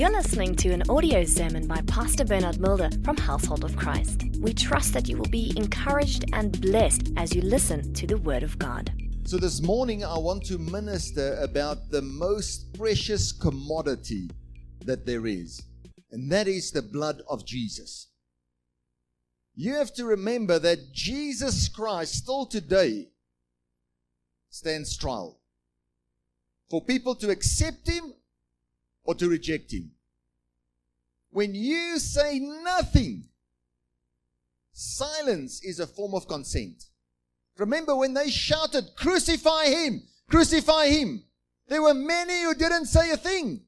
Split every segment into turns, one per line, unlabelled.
You're listening to an audio sermon by Pastor Bernard Mulder from Household of Christ. We trust that you will be encouraged and blessed as you listen to the Word of God.
So, this morning, I want to minister about the most precious commodity that there is, and that is the blood of Jesus. You have to remember that Jesus Christ, still today, stands trial for people to accept Him or to reject Him. When you say nothing, silence is a form of consent. Remember when they shouted, Crucify him! Crucify him! There were many who didn't say a thing.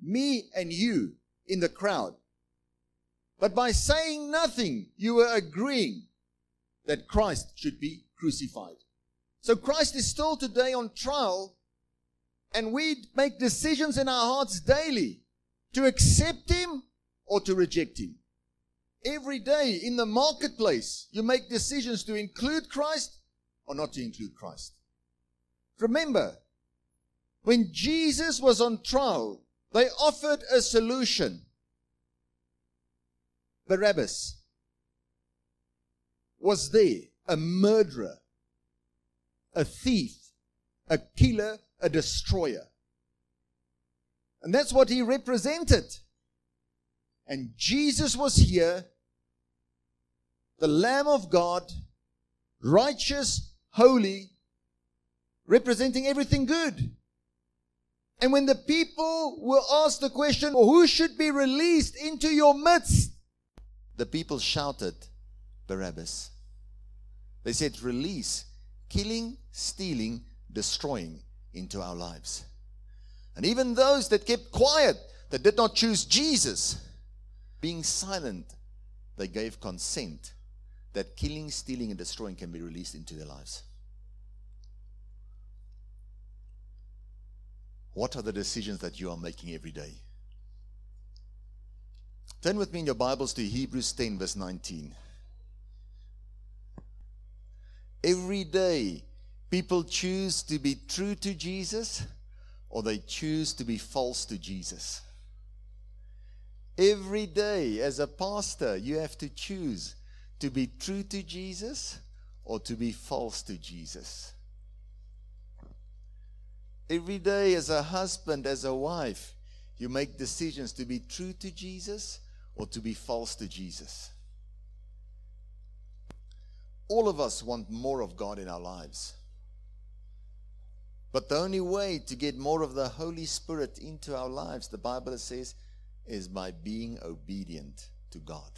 Me and you in the crowd. But by saying nothing, you were agreeing that Christ should be crucified. So Christ is still today on trial, and we make decisions in our hearts daily to accept him or to reject him. Every day in the marketplace, you make decisions to include Christ or not to include Christ. Remember, when Jesus was on trial, they offered a solution. Barabbas was there, a murderer, a thief, a killer, a destroyer. And that's what he represented. And Jesus was here, the Lamb of God, righteous, holy, representing everything good. And when the people were asked the question, who should be released into your midst? The people shouted, Barabbas. They said, release killing, stealing, destroying into our lives. And even those that kept quiet, that did not choose Jesus, being silent, they gave consent that killing, stealing, and destroying can be released into their lives. What are the decisions that you are making every day? Turn with me in your Bibles to Hebrews 10, verse 19. Every day, people choose to be true to Jesus or they choose to be false to Jesus. Every day, as a pastor, you have to choose to be true to Jesus or to be false to Jesus. Every day, as a husband, as a wife, you make decisions to be true to Jesus or to be false to Jesus. All of us want more of God in our lives. But the only way to get more of the Holy Spirit into our lives, the Bible says, is by being obedient to God.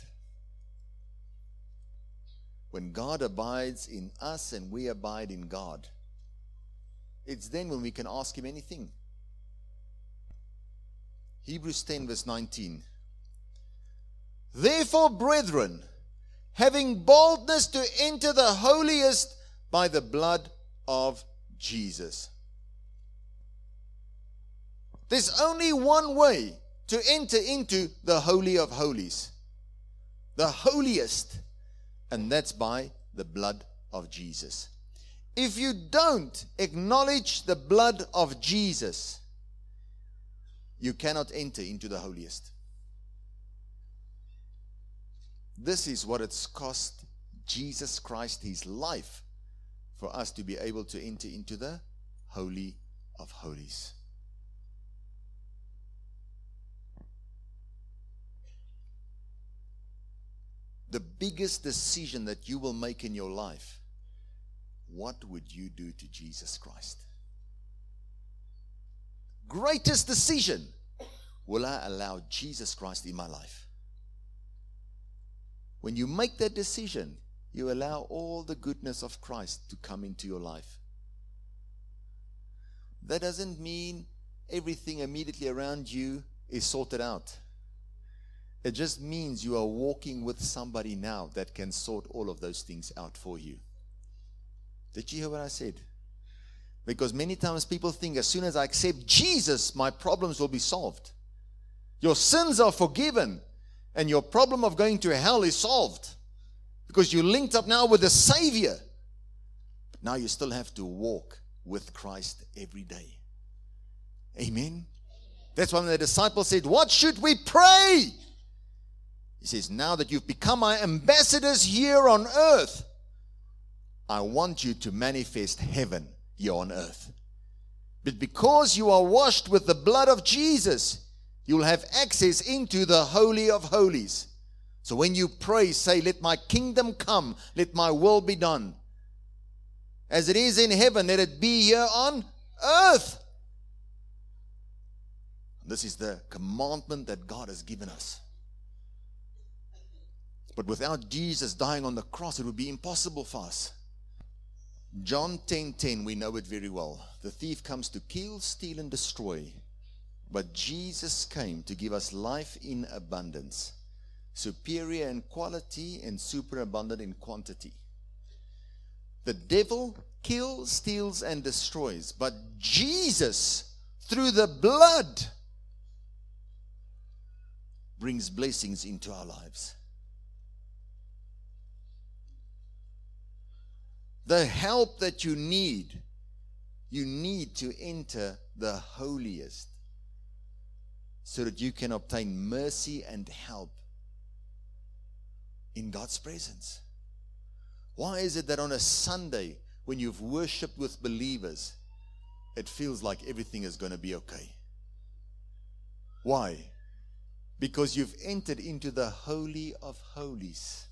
When God abides in us and we abide in God, it's then when we can ask Him anything. Hebrews 10, verse 19. Therefore, brethren, having boldness to enter the holiest by the blood of Jesus. There's only one way to enter into the Holy of Holies, the holiest, and that's by the blood of Jesus. If you don't acknowledge the blood of Jesus, you cannot enter into the holiest. This is what it's cost Jesus Christ his life for us to be able to enter into the Holy of Holies. The biggest decision that you will make in your life what would you do to Jesus Christ? Greatest decision will I allow Jesus Christ in my life? When you make that decision, you allow all the goodness of Christ to come into your life. That doesn't mean everything immediately around you is sorted out. It just means you are walking with somebody now that can sort all of those things out for you. Did you hear what I said? Because many times people think as soon as I accept Jesus, my problems will be solved. Your sins are forgiven and your problem of going to hell is solved because you're linked up now with the Savior. But now you still have to walk with Christ every day. Amen. That's why the disciples said, What should we pray? He says, Now that you've become my ambassadors here on earth, I want you to manifest heaven here on earth. But because you are washed with the blood of Jesus, you'll have access into the Holy of Holies. So when you pray, say, Let my kingdom come, let my will be done. As it is in heaven, let it be here on earth. This is the commandment that God has given us. But without Jesus dying on the cross, it would be impossible for us. John 10:10 10, 10, we know it very well. The thief comes to kill, steal and destroy. But Jesus came to give us life in abundance, superior in quality and superabundant in quantity. The devil kills, steals and destroys, but Jesus through the blood brings blessings into our lives. The help that you need, you need to enter the holiest so that you can obtain mercy and help in God's presence. Why is it that on a Sunday, when you've worshiped with believers, it feels like everything is going to be okay? Why? Because you've entered into the Holy of Holies.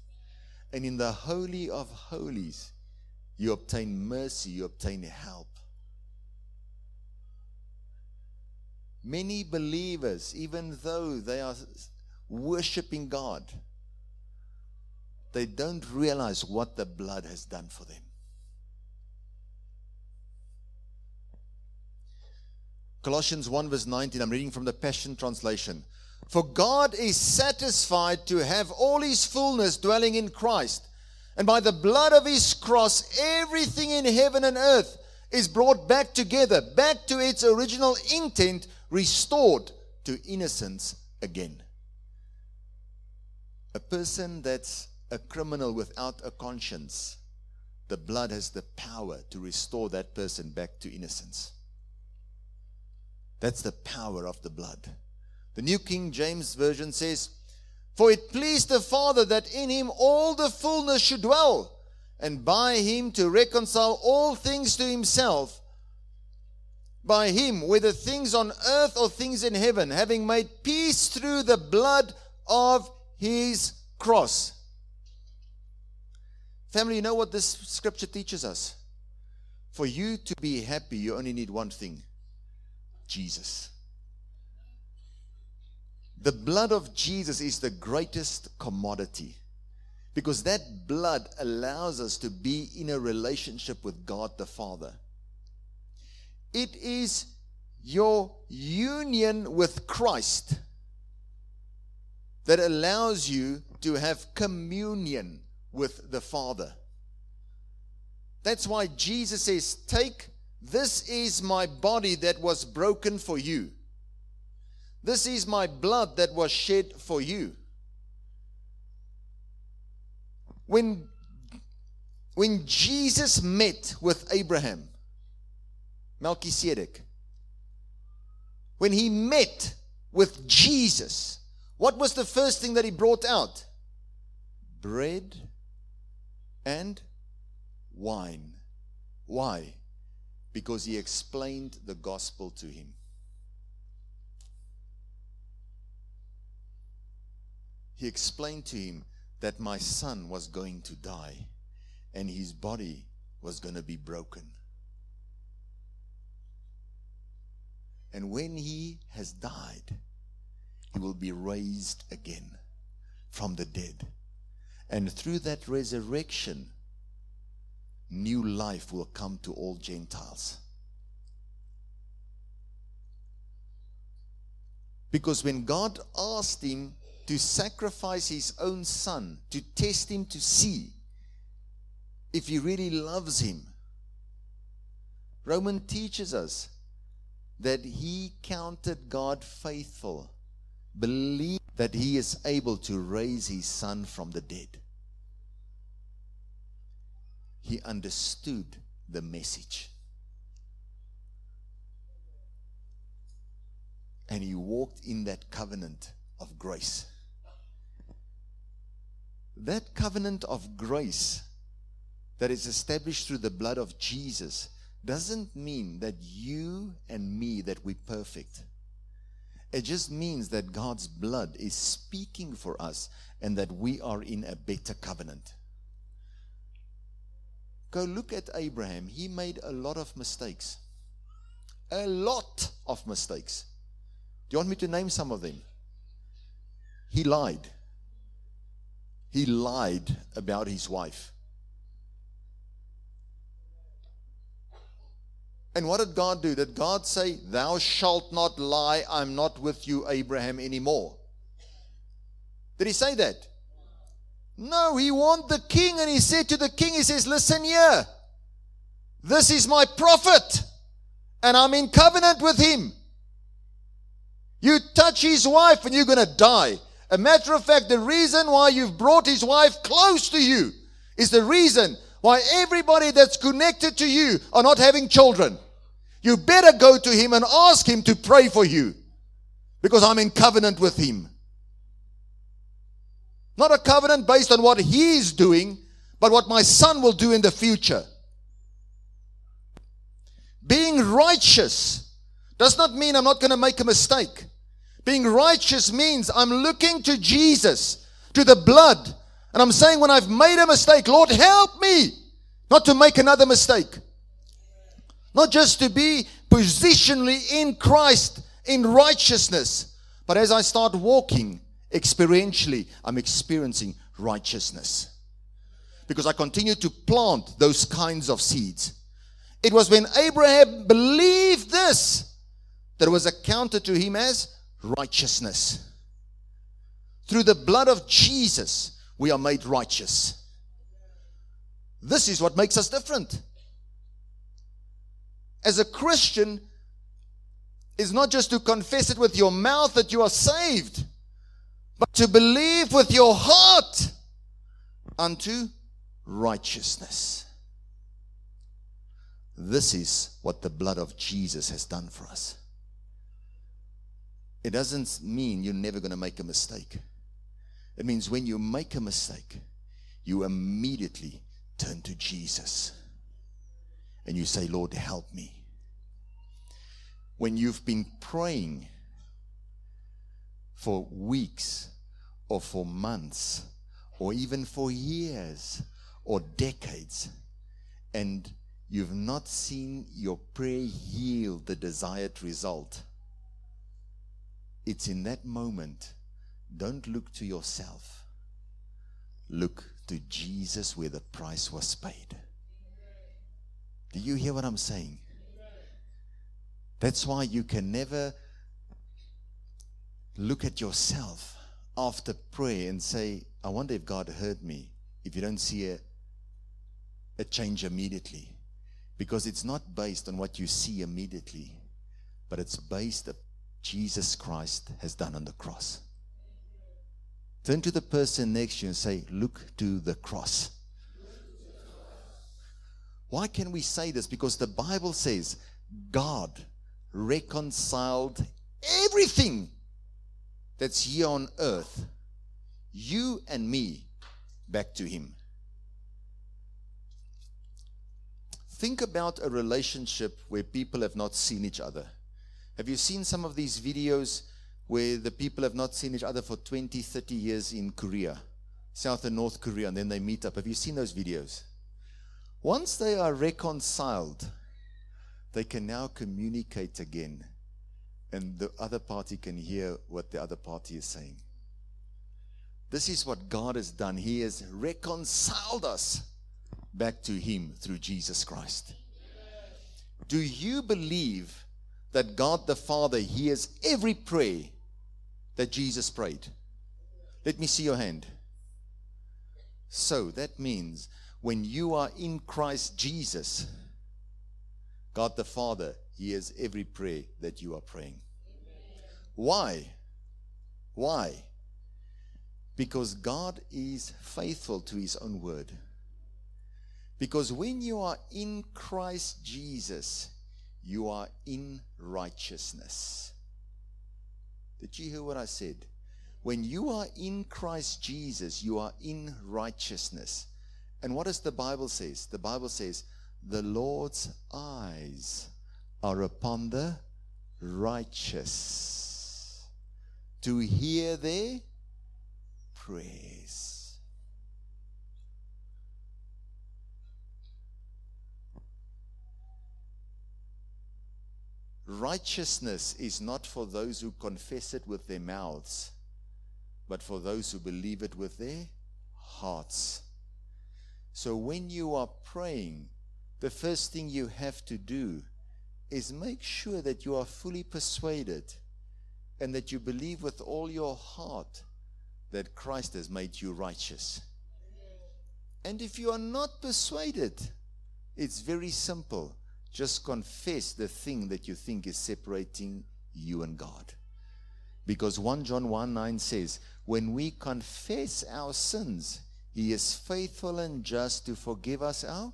And in the Holy of Holies, you obtain mercy, you obtain help. Many believers, even though they are worshiping God, they don't realize what the blood has done for them. Colossians 1, verse 19, I'm reading from the Passion Translation. For God is satisfied to have all his fullness dwelling in Christ and by the blood of his cross, everything in heaven and earth is brought back together, back to its original intent, restored to innocence again. A person that's a criminal without a conscience, the blood has the power to restore that person back to innocence. That's the power of the blood. The New King James Version says, for it pleased the Father that in him all the fullness should dwell, and by him to reconcile all things to himself. By him, whether things on earth or things in heaven, having made peace through the blood of his cross. Family, you know what this scripture teaches us? For you to be happy, you only need one thing Jesus. The blood of Jesus is the greatest commodity because that blood allows us to be in a relationship with God the Father. It is your union with Christ that allows you to have communion with the Father. That's why Jesus says, Take, this is my body that was broken for you. This is my blood that was shed for you. When, when Jesus met with Abraham, Melchizedek, when he met with Jesus, what was the first thing that he brought out? Bread and wine. Why? Because he explained the gospel to him. He explained to him that my son was going to die and his body was going to be broken. And when he has died, he will be raised again from the dead. And through that resurrection, new life will come to all Gentiles. Because when God asked him to sacrifice his own son to test him to see if he really loves him. Roman teaches us that he counted God faithful, believed that he is able to raise his son from the dead. He understood the message. and he walked in that covenant of grace. That covenant of grace that is established through the blood of Jesus doesn't mean that you and me that we're perfect. It just means that God's blood is speaking for us and that we are in a better covenant. Go look at Abraham. He made a lot of mistakes. A lot of mistakes. Do you want me to name some of them? He lied. He lied about his wife. And what did God do? Did God say, Thou shalt not lie, I'm not with you, Abraham, anymore? Did he say that? No, he warned the king and he said to the king, He says, Listen here, this is my prophet, and I'm in covenant with him. You touch his wife and you're going to die. A matter of fact, the reason why you've brought his wife close to you is the reason why everybody that's connected to you are not having children. You better go to him and ask him to pray for you because I'm in covenant with him. Not a covenant based on what he's doing, but what my son will do in the future. Being righteous does not mean I'm not going to make a mistake. Being righteous means I'm looking to Jesus, to the blood, and I'm saying when I've made a mistake, Lord, help me not to make another mistake. Not just to be positionally in Christ in righteousness, but as I start walking experientially, I'm experiencing righteousness. Because I continue to plant those kinds of seeds. It was when Abraham believed this that it was accounted to him as righteousness. Through the blood of Jesus, we are made righteous. This is what makes us different as a Christian is not just to confess it with your mouth that you are saved, but to believe with your heart unto righteousness. This is what the blood of Jesus has done for us. It doesn't mean you're never going to make a mistake. It means when you make a mistake, you immediately turn to Jesus and you say, Lord, help me. When you've been praying for weeks or for months or even for years or decades and you've not seen your prayer yield the desired result, it's in that moment. Don't look to yourself. Look to Jesus where the price was paid. Do you hear what I'm saying? That's why you can never look at yourself after prayer and say, I wonder if God heard me, if you don't see a, a change immediately. Because it's not based on what you see immediately, but it's based Jesus Christ has done on the cross. Turn to the person next to you and say, Look to the cross. Why can we say this? Because the Bible says God reconciled everything that's here on earth, you and me, back to Him. Think about a relationship where people have not seen each other. Have you seen some of these videos where the people have not seen each other for 20, 30 years in Korea, South and North Korea, and then they meet up? Have you seen those videos? Once they are reconciled, they can now communicate again, and the other party can hear what the other party is saying. This is what God has done. He has reconciled us back to Him through Jesus Christ. Do you believe that God the Father hears every prayer that Jesus prayed? Let me see your hand. So that means when you are in Christ Jesus, God the Father hears every prayer that you are praying. Why? Why? Because God is faithful to his own word. Because when you are in Christ Jesus, you are in righteousness. Did you hear what I said? When you are in Christ Jesus, you are in righteousness. And what does the Bible says? The Bible says, "The Lord's eyes are upon the righteous to hear their praise." Righteousness is not for those who confess it with their mouths, but for those who believe it with their hearts. So when you are praying, the first thing you have to do is make sure that you are fully persuaded and that you believe with all your heart that Christ has made you righteous. And if you are not persuaded, it's very simple. Just confess the thing that you think is separating you and God. Because 1 John 1 9 says, When we confess our sins, he is faithful and just to forgive us our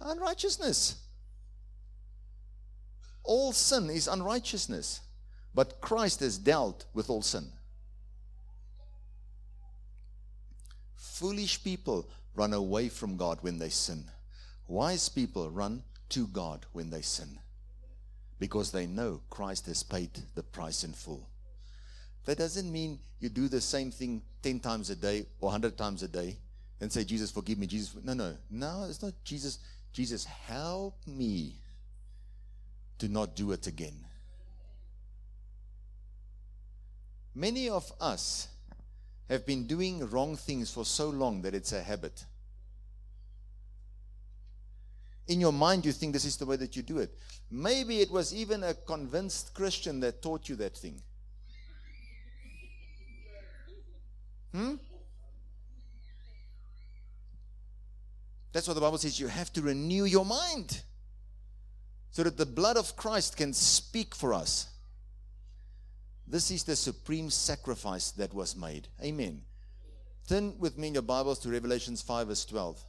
unrighteousness. All sin is unrighteousness, but Christ has dealt with all sin. Foolish people run away from God when they sin. Wise people run to God when they sin because they know Christ has paid the price in full. That doesn't mean you do the same thing 10 times a day or 100 times a day and say, Jesus, forgive me. Jesus, no, no, no, it's not Jesus. Jesus, help me to not do it again. Many of us have been doing wrong things for so long that it's a habit. In your mind, you think this is the way that you do it. Maybe it was even a convinced Christian that taught you that thing. Hmm? That's what the Bible says. You have to renew your mind so that the blood of Christ can speak for us. This is the supreme sacrifice that was made. Amen. Turn with me in your Bibles to Revelations 5, verse 12.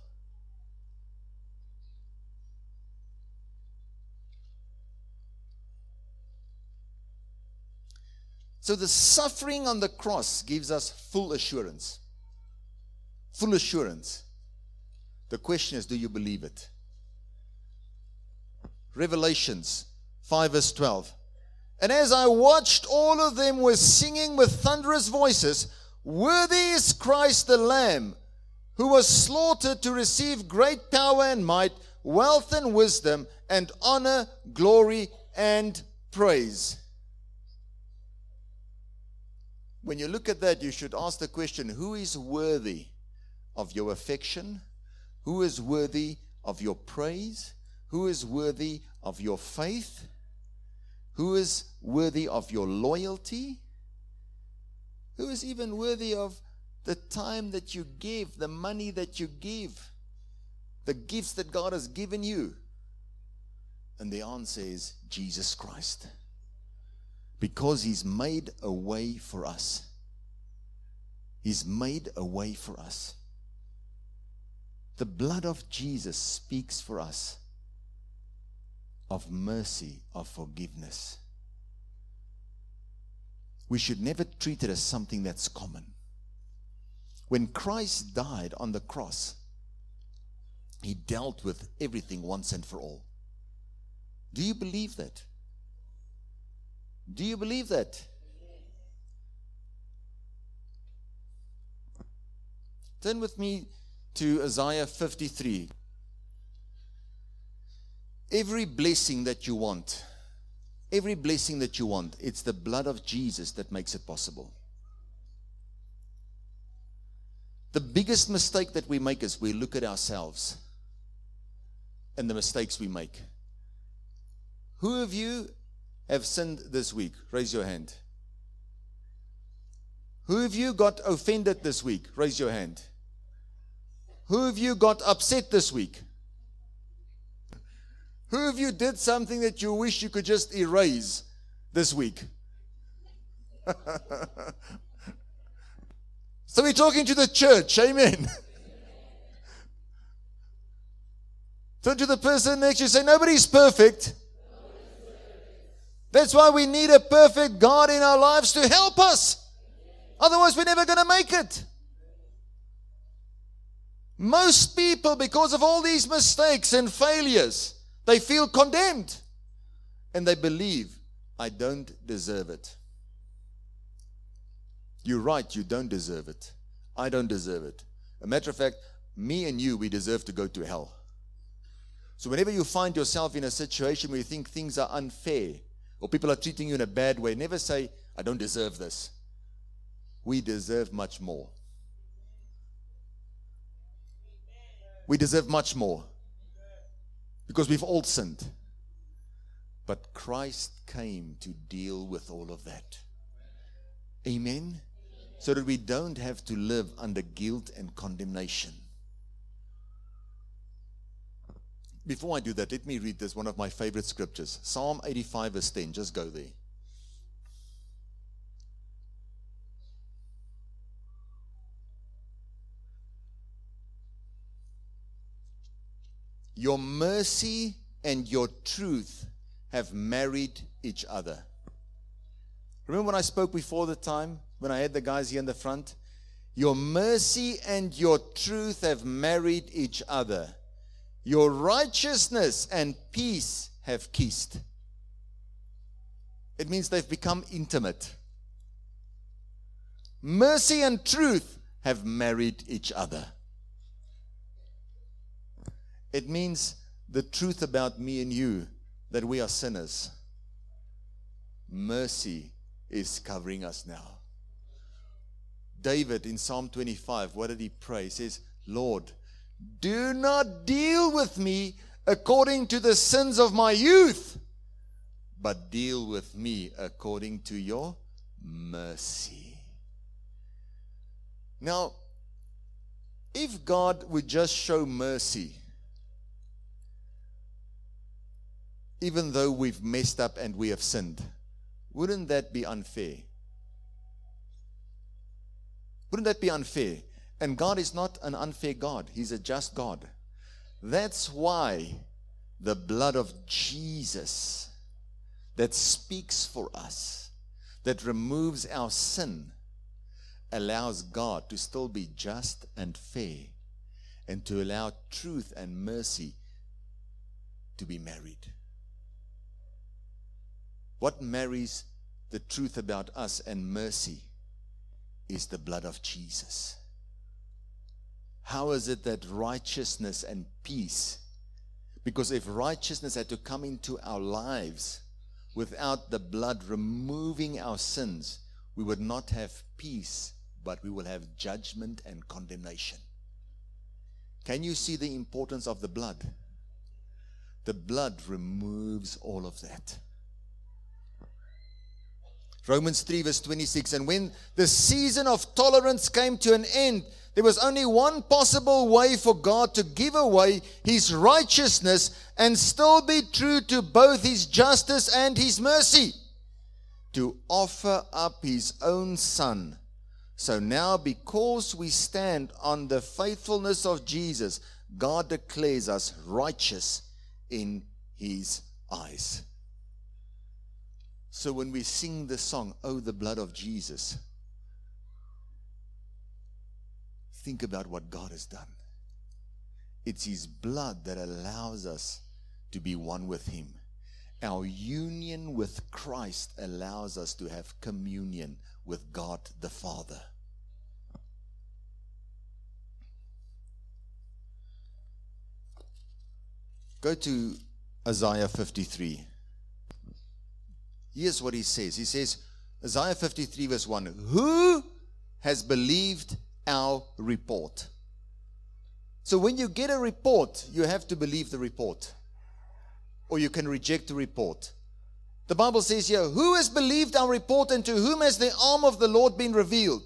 So the suffering on the cross gives us full assurance. Full assurance. The question is do you believe it? Revelations 5 verse 12. And as I watched, all of them were singing with thunderous voices, Worthy is Christ the Lamb, who was slaughtered to receive great power and might, wealth and wisdom, and honor, glory, and praise. When you look at that, you should ask the question who is worthy of your affection? Who is worthy of your praise? Who is worthy of your faith? Who is worthy of your loyalty? Who is even worthy of the time that you give, the money that you give, the gifts that God has given you? And the answer is Jesus Christ because he's made a way for us. He's made a way for us. The blood of Jesus speaks for us of mercy, of forgiveness. We should never treat it as something that's common. When Christ died on the cross, he dealt with everything once and for all. Do you believe that? Do you believe that? Turn with me to Isaiah 53. Every blessing that you want, every blessing that you want, it's the blood of Jesus that makes it possible. The biggest mistake that we make is we look at ourselves and the mistakes we make. Who of you have sinned this week? Raise your hand. Who have you got offended this week? Raise your hand. Who have you got upset this week? Who have you did something that you wish you could just erase this week? so we're talking to the church, amen. Turn to the person next to you say, Nobody's perfect. That's why we need a perfect God in our lives to help us. Otherwise, we're never going to make it. Most people, because of all these mistakes and failures, they feel condemned and they believe, I don't deserve it. You're right, you don't deserve it. I don't deserve it. A matter of fact, me and you, we deserve to go to hell. So, whenever you find yourself in a situation where you think things are unfair or people are treating you in a bad way, never say, I don't deserve this. We deserve much more. We deserve much more because we've all sinned. But Christ came to deal with all of that. Amen so that we don't have to live under guilt and condemnation. Before I do that, let me read this, one of my favorite scriptures Psalm 85, verse 10. Just go there. Your mercy and your truth have married each other. Remember when I spoke before the time? when I had the guys here in the front. Your mercy and your truth have married each other. Your righteousness and peace have kissed. It means they've become intimate. Mercy and truth have married each other. It means the truth about me and you that we are sinners. Mercy is covering us now. David in Psalm 25, what did he pray? He says, Lord, do not deal with me according to the sins of my youth, but deal with me according to your mercy. Now, if God would just show mercy, even though we've messed up and we have sinned, wouldn't that be unfair? Wouldn't that be unfair? And God is not an unfair God, He's a just God. That's why the blood of Jesus that speaks for us, that removes our sin, allows God to still be just and fair and to allow truth and mercy to be married. What marries the truth about us and mercy is the blood of Jesus. How is it that righteousness and peace, because if righteousness had to come into our lives without the blood removing our sins, we would not have peace, but we will have judgment and condemnation. Can you see the importance of the blood? The blood removes all of that. Romans 3, verse 26. And when the season of tolerance came to an end, there was only one possible way for God to give away his righteousness and still be true to both his justice and his mercy to offer up his own son. So now, because we stand on the faithfulness of Jesus, God declares us righteous in his eyes. So when we sing the song, Oh, the blood of Jesus, think about what God has done. It's His blood that allows us to be one with Him. Our union with Christ allows us to have communion with God the Father. Go to Isaiah 53. Here's what he says He says, Isaiah 53, verse 1 Who has believed our report? So when you get a report, you have to believe the report, or you can reject the report. The Bible says here, Who has believed our report, and to whom has the arm of the Lord been revealed?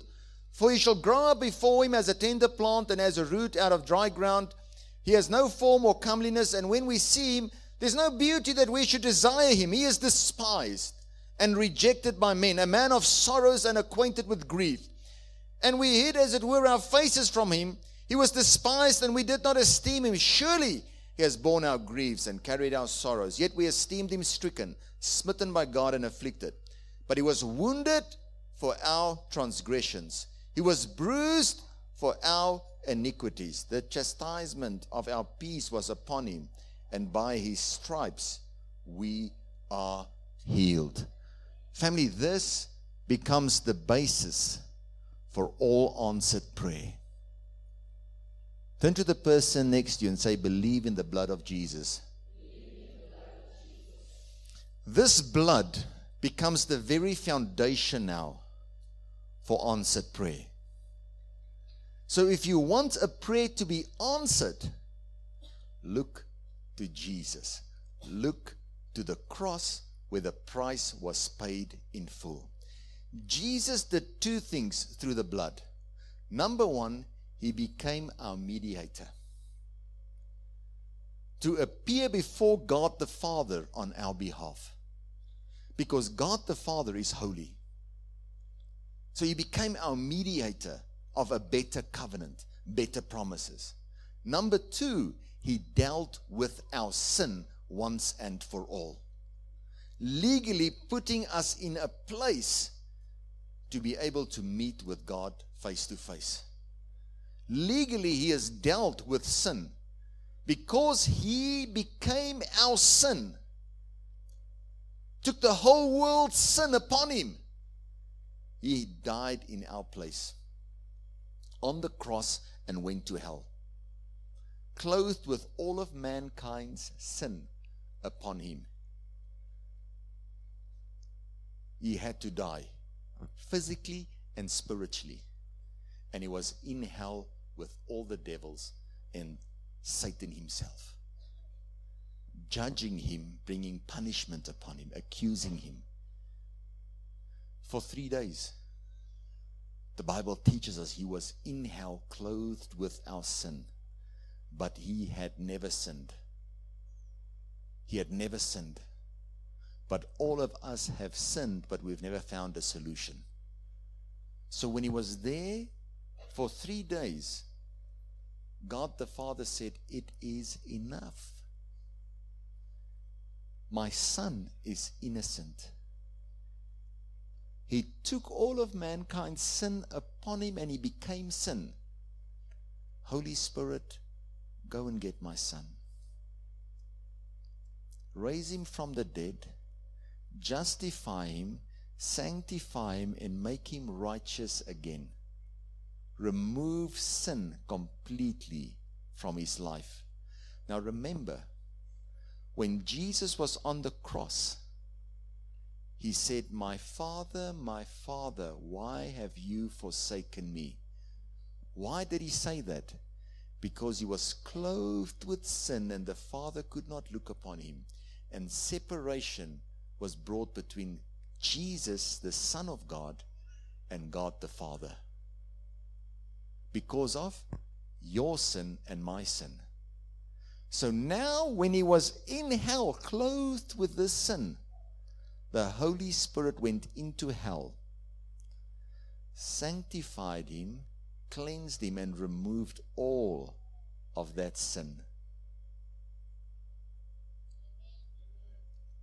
For he shall grow up before him as a tender plant and as a root out of dry ground. He has no form or comeliness, and when we see him, there's no beauty that we should desire him. He is despised and rejected by men, a man of sorrows and acquainted with grief. And we hid, as it were, our faces from him. He was despised, and we did not esteem him. Surely He has borne our griefs and carried our sorrows. Yet we esteemed him stricken, smitten by God, and afflicted. But he was wounded for our transgressions, he was bruised for our iniquities. The chastisement of our peace was upon him, and by his stripes we are healed. Family, this becomes the basis for all answered prayer. Turn to the person next to you and say, Believe in the blood of Jesus. This blood becomes the very foundation now for answered prayer. So if you want a prayer to be answered, look to Jesus. Look to the cross where the price was paid in full. Jesus did two things through the blood. Number one, he became our mediator to appear before God the Father on our behalf. Because God the Father is holy. So he became our mediator of a better covenant, better promises. Number two, he dealt with our sin once and for all, legally putting us in a place to be able to meet with God face to face. Legally, he has dealt with sin because he became our sin, took the whole world's sin upon him. He died in our place on the cross and went to hell, clothed with all of mankind's sin upon him. He had to die physically and spiritually, and he was in hell with all the devils and Satan himself, judging him, bringing punishment upon him, accusing him. For three days, the Bible teaches us he was in hell, clothed with our sin, but he had never sinned. He had never sinned. But all of us have sinned, but we've never found a solution. So when he was there for three days, God the Father said, It is enough. My son is innocent. He took all of mankind's sin upon him and he became sin. Holy Spirit, go and get my son. Raise him from the dead, justify him, sanctify him, and make him righteous again remove sin completely from his life. Now remember, when Jesus was on the cross, he said, My Father, my Father, why have you forsaken me? Why did he say that? Because he was clothed with sin and the Father could not look upon him. And separation was brought between Jesus, the Son of God, and God the Father because of your sin and my sin. So now, when he was in hell, clothed with this sin, the Holy Spirit went into hell, sanctified him, cleansed him, and removed all of that sin.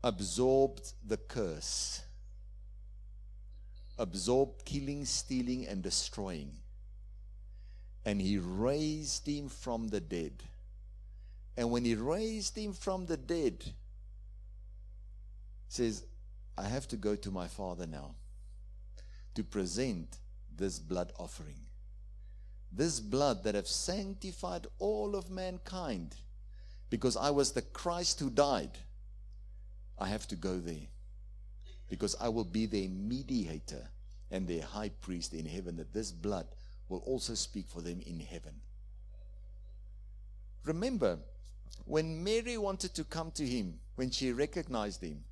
Absorbed the curse, absorbed killing, stealing, and destroying and he raised him from the dead. And when he raised him from the dead, says, I have to go to my father now to present this blood offering. This blood that have sanctified all of mankind because I was the Christ who died. I have to go there because I will be their mediator and their high priest in heaven that this blood will also speak for them in heaven. Remember, when Mary wanted to come to him, when she recognized him,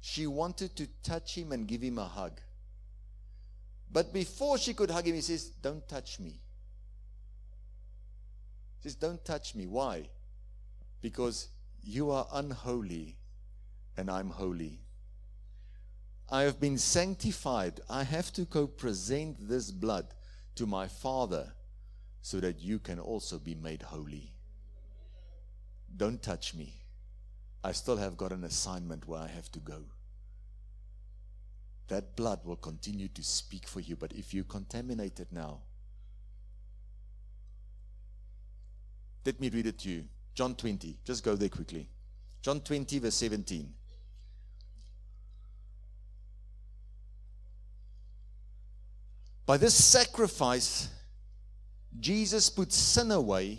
she wanted to touch him and give him a hug. But before she could hug him, he says, Don't touch me. He says, Don't touch me. Why? Because you are unholy and I'm holy. I have been sanctified. I have to go present this blood to my Father so that you can also be made holy. don't touch me. I still have got an assignment where I have to go. That blood will continue to speak for you, but if you contaminate it now, let me read it to you. John 20. Just go there quickly. John 20, verse 17. By this sacrifice, Jesus put sin away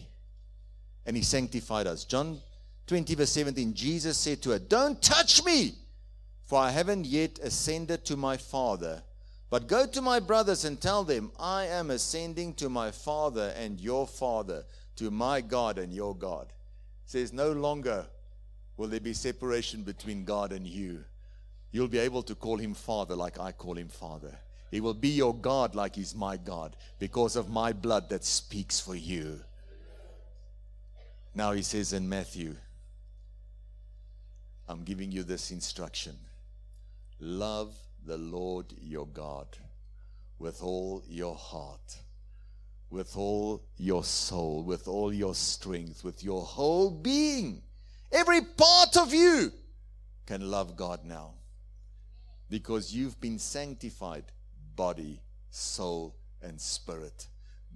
and he sanctified us. John 20, verse 17, Jesus said to her, Don't touch me, for I haven't yet ascended to my Father. But go to my brothers and tell them, I am ascending to my Father and your Father, to my God and your God. says, No longer will there be separation between God and you. You'll be able to call him Father like I call him Father. He will be your God like he's my God because of my blood that speaks for you. Now he says in Matthew, I'm giving you this instruction love the Lord your God with all your heart, with all your soul, with all your strength, with your whole being. Every part of you can love God now because you've been sanctified body, soul, and spirit.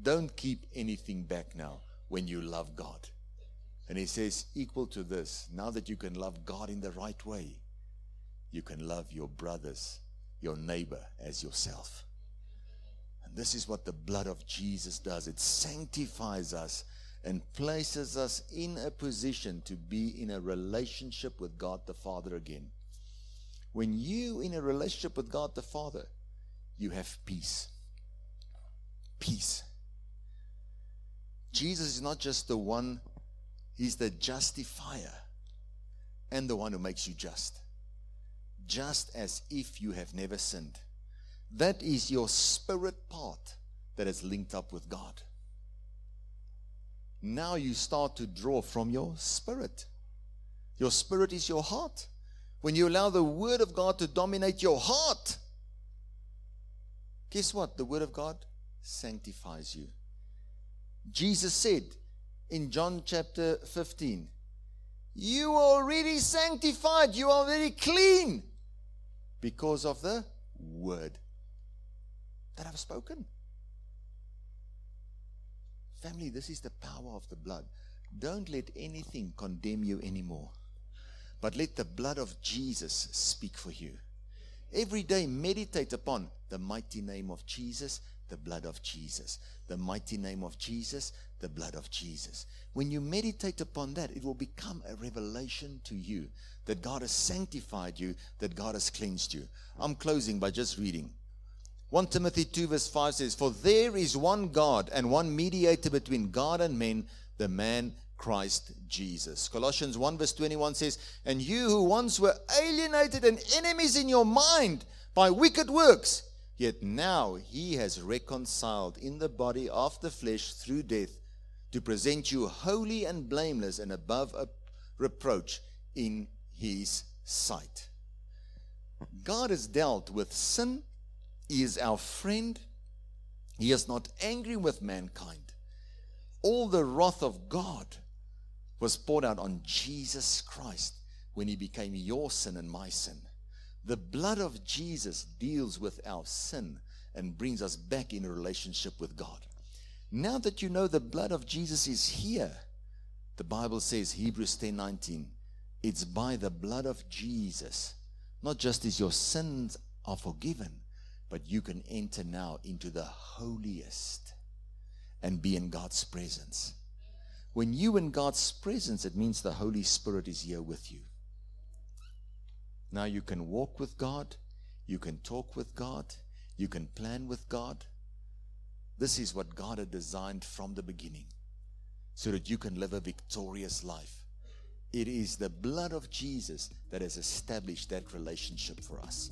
Don't keep anything back now when you love God. And he says, equal to this, now that you can love God in the right way, you can love your brothers, your neighbor as yourself. And this is what the blood of Jesus does it sanctifies us and places us in a position to be in a relationship with God the Father again. When you in a relationship with God the Father, you have peace. Peace. Jesus is not just the one, He's the justifier and the one who makes you just. Just as if you have never sinned. That is your spirit part that is linked up with God. Now you start to draw from your spirit. Your spirit is your heart. When you allow the Word of God to dominate your heart, Guess what? The Word of God sanctifies you. Jesus said in John chapter 15, You are already sanctified, you are already clean because of the Word that I've spoken. Family, this is the power of the blood. Don't let anything condemn you anymore, but let the blood of Jesus speak for you. Every day, meditate upon the mighty name of Jesus, the blood of Jesus. The mighty name of Jesus, the blood of Jesus. When you meditate upon that, it will become a revelation to you that God has sanctified you, that God has cleansed you. I'm closing by just reading. 1 Timothy 2, verse 5 says, For there is one God and one mediator between God and men, the man Christ Jesus. Colossians 1 verse 21 says, And you who once were alienated and enemies in your mind by wicked works, yet now he has reconciled in the body of the flesh through death to present you holy and blameless and above reproach in his sight. God has dealt with sin. He is our friend. He is not angry with mankind. All the wrath of God was poured out on Jesus Christ when he became your sin and my sin. The blood of Jesus deals with our sin and brings us back in a relationship with God. Now that you know the blood of Jesus is here, the Bible says, Hebrews 10 19, it's by the blood of Jesus, not just as your sins are forgiven, but you can enter now into the holiest and be in God's presence. When you in God's presence, it means the Holy Spirit is here with you. Now you can walk with God, you can talk with God, you can plan with God. This is what God had designed from the beginning so that you can live a victorious life. It is the blood of Jesus that has established that relationship for us.